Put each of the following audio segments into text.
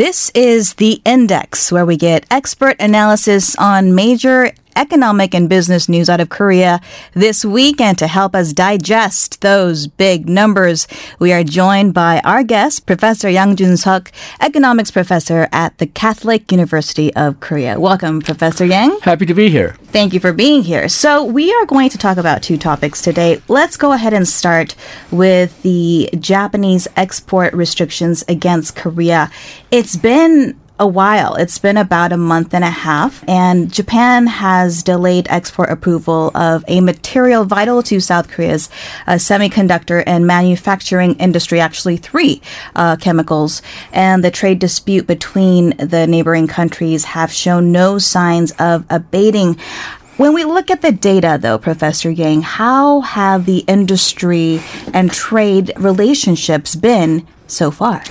This is the Index, where we get expert analysis on major economic and business news out of Korea this week. And to help us digest those big numbers, we are joined by our guest, Professor Yang Jun-suk, economics professor at the Catholic University of Korea. Welcome, Professor Yang. Happy to be here. Thank you for being here. So, we are going to talk about two topics today. Let's go ahead and start with the Japanese export restrictions against Korea. It's been a while. It's been about a month and a half, and Japan has delayed export approval of a material vital to South Korea's uh, semiconductor and manufacturing industry, actually, three uh, chemicals. And the trade dispute between the neighboring countries have shown no signs of abating. When we look at the data, though, Professor Yang, how have the industry and trade relationships been so far?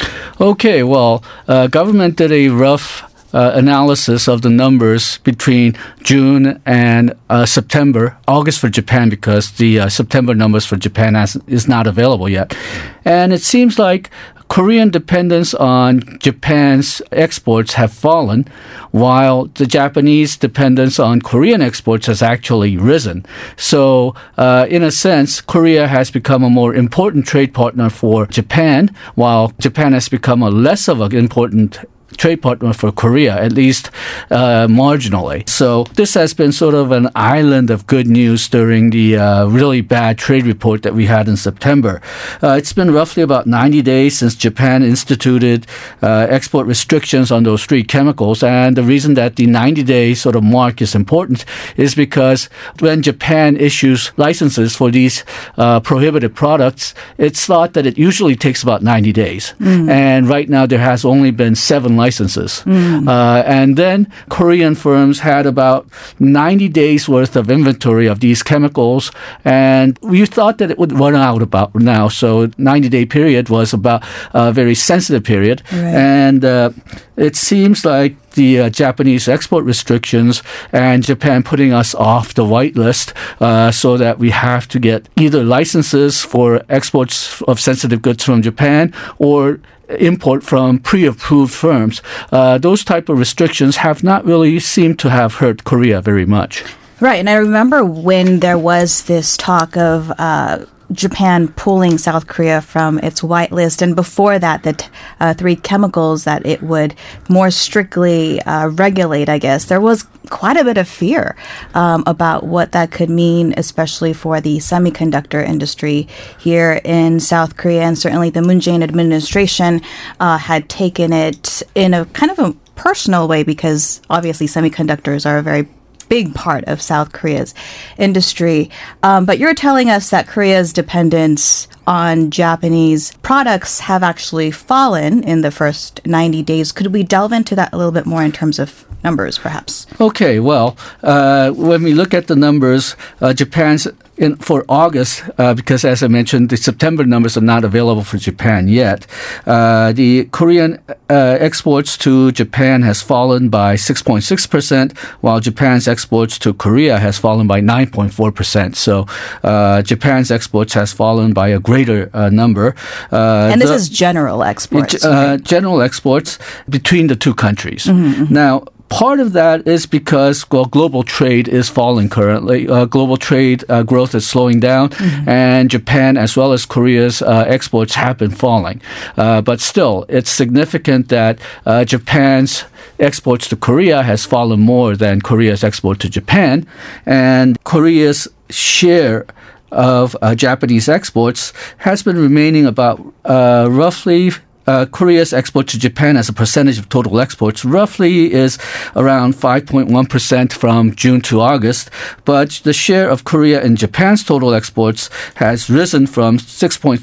Okay, well, uh, government did a rough uh, analysis of the numbers between June and uh, September, August for Japan, because the uh, September numbers for Japan has, is not available yet. And it seems like Korean dependence on Japan's exports have fallen, while the Japanese dependence on Korean exports has actually risen. So, uh, in a sense, Korea has become a more important trade partner for Japan, while Japan has become a less of an important trade partner for Korea, at least uh, marginally. So this has been sort of an island of good news during the uh, really bad trade report that we had in September. Uh, it's been roughly about 90 days since Japan instituted uh, export restrictions on those three chemicals. And the reason that the 90 day sort of mark is important is because when Japan issues licenses for these uh, prohibited products, it's thought that it usually takes about 90 days. Mm. And right now there has only been seven licenses. Mm. Uh, and then Korean firms had about 90 days worth of inventory of these chemicals. And we thought that it would run out about now. So 90 day period was about a very sensitive period. Right. And uh, it seems like the uh, Japanese export restrictions and Japan putting us off the white list uh, so that we have to get either licenses for exports of sensitive goods from Japan or import from pre-approved firms. Uh, those type of restrictions have not really seemed to have hurt Korea very much. Right, and I remember when there was this talk of. Uh, Japan pulling South Korea from its white list, and before that, the t- uh, three chemicals that it would more strictly uh, regulate. I guess there was quite a bit of fear um, about what that could mean, especially for the semiconductor industry here in South Korea. And certainly the Moon Jae-in administration uh, had taken it in a kind of a personal way because obviously semiconductors are a very big part of South Korea's industry. Um, but you're telling us that Korea's dependence on Japanese products have actually fallen in the first 90 days. Could we delve into that a little bit more in terms of numbers, perhaps? Okay, well, uh, when we look at the numbers, uh, Japan's in, for August, uh, because as I mentioned, the September numbers are not available for Japan yet. Uh, the Korean uh, exports to Japan has fallen by 6.6%, while Japan's exports to Korea has fallen by 9.4%. So uh, Japan's exports has fallen by a greater uh, number. and this the, is general exports. Right? General exports between the two countries. Mm-hmm, mm-hmm. Now, Part of that is because well, global trade is falling currently. Uh, global trade uh, growth is slowing down, mm-hmm. and Japan as well as Korea's uh, exports have been falling. Uh, but still, it's significant that uh, Japan's exports to Korea has fallen more than Korea's export to Japan, and Korea's share of uh, Japanese exports has been remaining about roughly uh, Korea's export to Japan as a percentage of total exports roughly is around 5.1% from June to August, but the share of Korea in Japan's total exports has risen from 6.3%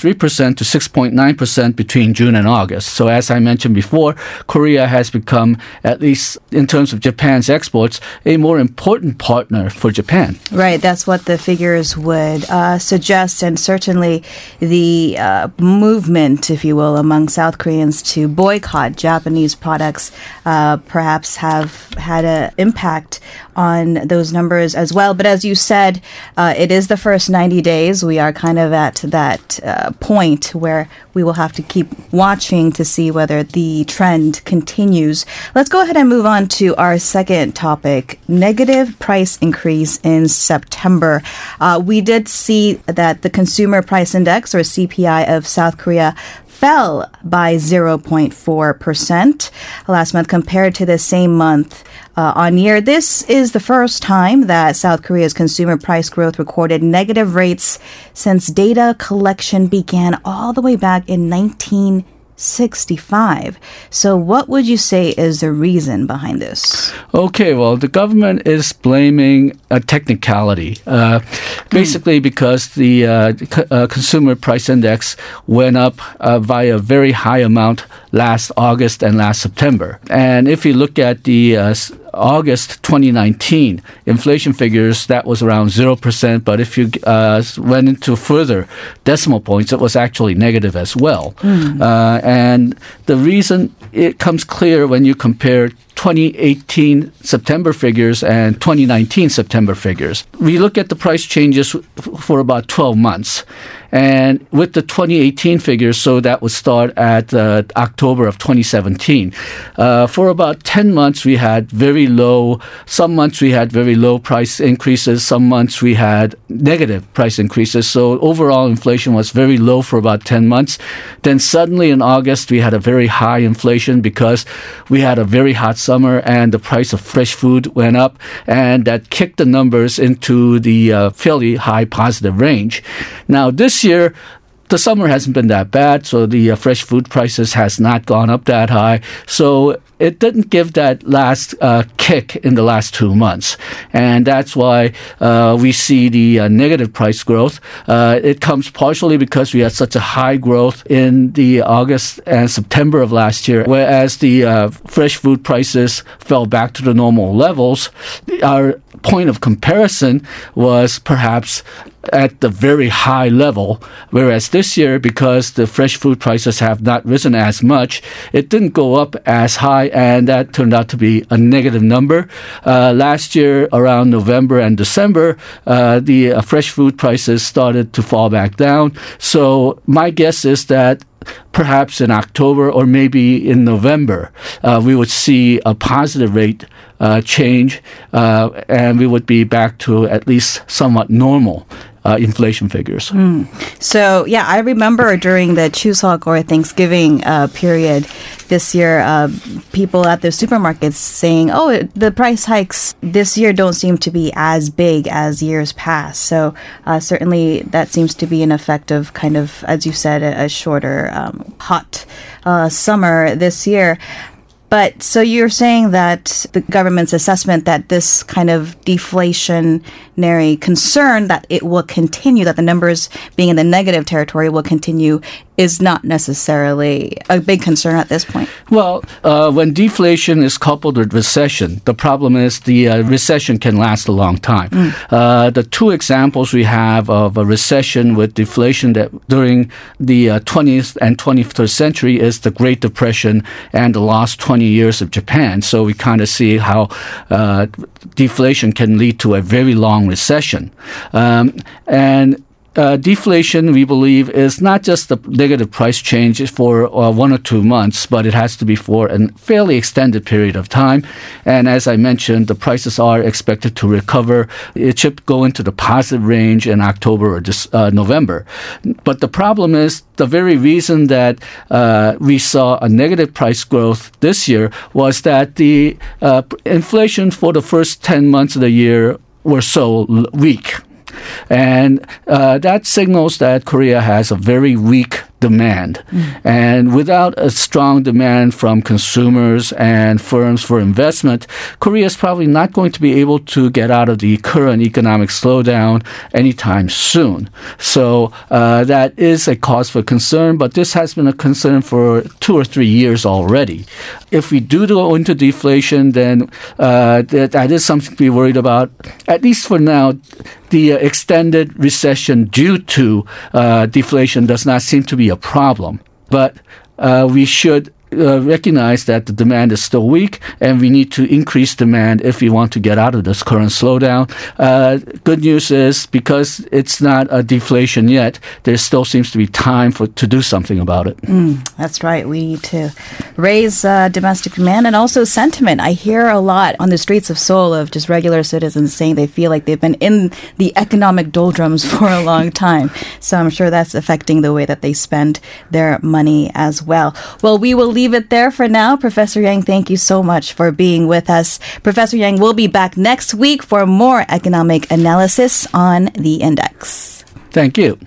to 6.9% between June and August. So as I mentioned before, Korea has become, at least in terms of Japan's exports, a more important partner for Japan. Right, that's what the figures would uh, suggest, and certainly the uh, movement, if you will, among South South Koreans to boycott Japanese products uh, perhaps have had an impact on those numbers as well. But as you said, uh, it is the first 90 days. We are kind of at that uh, point where we will have to keep watching to see whether the trend continues. Let's go ahead and move on to our second topic negative price increase in September. Uh, we did see that the Consumer Price Index, or CPI, of South Korea fell by 0.4% last month compared to the same month uh, on year. This is the first time that South Korea's consumer price growth recorded negative rates since data collection began all the way back in 19. 65. So, what would you say is the reason behind this? Okay, well, the government is blaming a technicality, uh, basically because the uh, uh, consumer price index went up uh, by a very high amount last August and last September. And if you look at the uh, August 2019 inflation figures, that was around 0%. But if you uh, went into further decimal points, it was actually negative as well. Mm. Uh, and the reason it comes clear when you compare 2018 September figures and 2019 September figures. We look at the price changes for about 12 months. And with the 2018 figures, so that would start at uh, October of 2017. Uh, for about 10 months, we had very low, some months we had very low price increases, some months we had negative price increases. So overall inflation was very low for about 10 months. Then suddenly in August, we had a very high inflation because we had a very hot summer and the price of fresh food went up and that kicked the numbers into the uh, fairly high positive range. Now this year, the summer hasn't been that bad, so the uh, fresh food prices has not gone up that high. So it didn't give that last uh, kick in the last two months, and that's why uh, we see the uh, negative price growth. Uh, it comes partially because we had such a high growth in the August and September of last year, whereas the uh, fresh food prices fell back to the normal levels. Our point of comparison was perhaps at the very high level, whereas this year, because the fresh food prices have not risen as much, it didn't go up as high, and that turned out to be a negative number. Uh, last year, around November and December, uh, the uh, fresh food prices started to fall back down. So my guess is that perhaps in October or maybe in November, uh, we would see a positive rate uh, change, uh, and we would be back to at least somewhat normal uh, inflation figures. Mm. So, yeah, I remember during the Chuseok or Thanksgiving uh, period this year, uh, people at the supermarkets saying, oh, the price hikes this year don't seem to be as big as years past. So, uh, certainly that seems to be an effect of kind of, as you said, a, a shorter, um, hot uh, summer this year. But so you're saying that the government's assessment that this kind of deflationary concern that it will continue, that the numbers being in the negative territory will continue, is not necessarily a big concern at this point. Well, uh, when deflation is coupled with recession, the problem is the uh, recession can last a long time. Mm. Uh, the two examples we have of a recession with deflation that during the 20th uh, and 21st century is the Great Depression and the last 20 years of Japan. So we kind of see how uh, deflation can lead to a very long recession. Um, and uh, deflation, we believe, is not just the negative price change for uh, one or two months, but it has to be for a fairly extended period of time. And as I mentioned, the prices are expected to recover. It should go into the positive range in October or just, uh, November. But the problem is the very reason that uh, we saw a negative price growth this year was that the uh, inflation for the first 10 months of the year were so weak. And uh, that signals that Korea has a very weak demand. Mm. And without a strong demand from consumers and firms for investment, Korea is probably not going to be able to get out of the current economic slowdown anytime soon. So uh, that is a cause for concern, but this has been a concern for two or three years already. If we do go into deflation, then uh, that, that is something to be worried about. At least for now, the uh, extended recession due to uh, deflation does not seem to be a problem. But uh, we should uh, recognize that the demand is still weak and we need to increase demand if we want to get out of this current slowdown. Uh, good news is because it's not a deflation yet, there still seems to be time for to do something about it. Mm, that's right. We need to raise uh, domestic demand and also sentiment. I hear a lot on the streets of Seoul of just regular citizens saying they feel like they've been in the economic doldrums for a long time. So I'm sure that's affecting the way that they spend their money as well. Well, we will leave it there for now. Professor Yang, thank you so much for being with us. Professor Yang will be back next week for more economic analysis on the index. Thank you.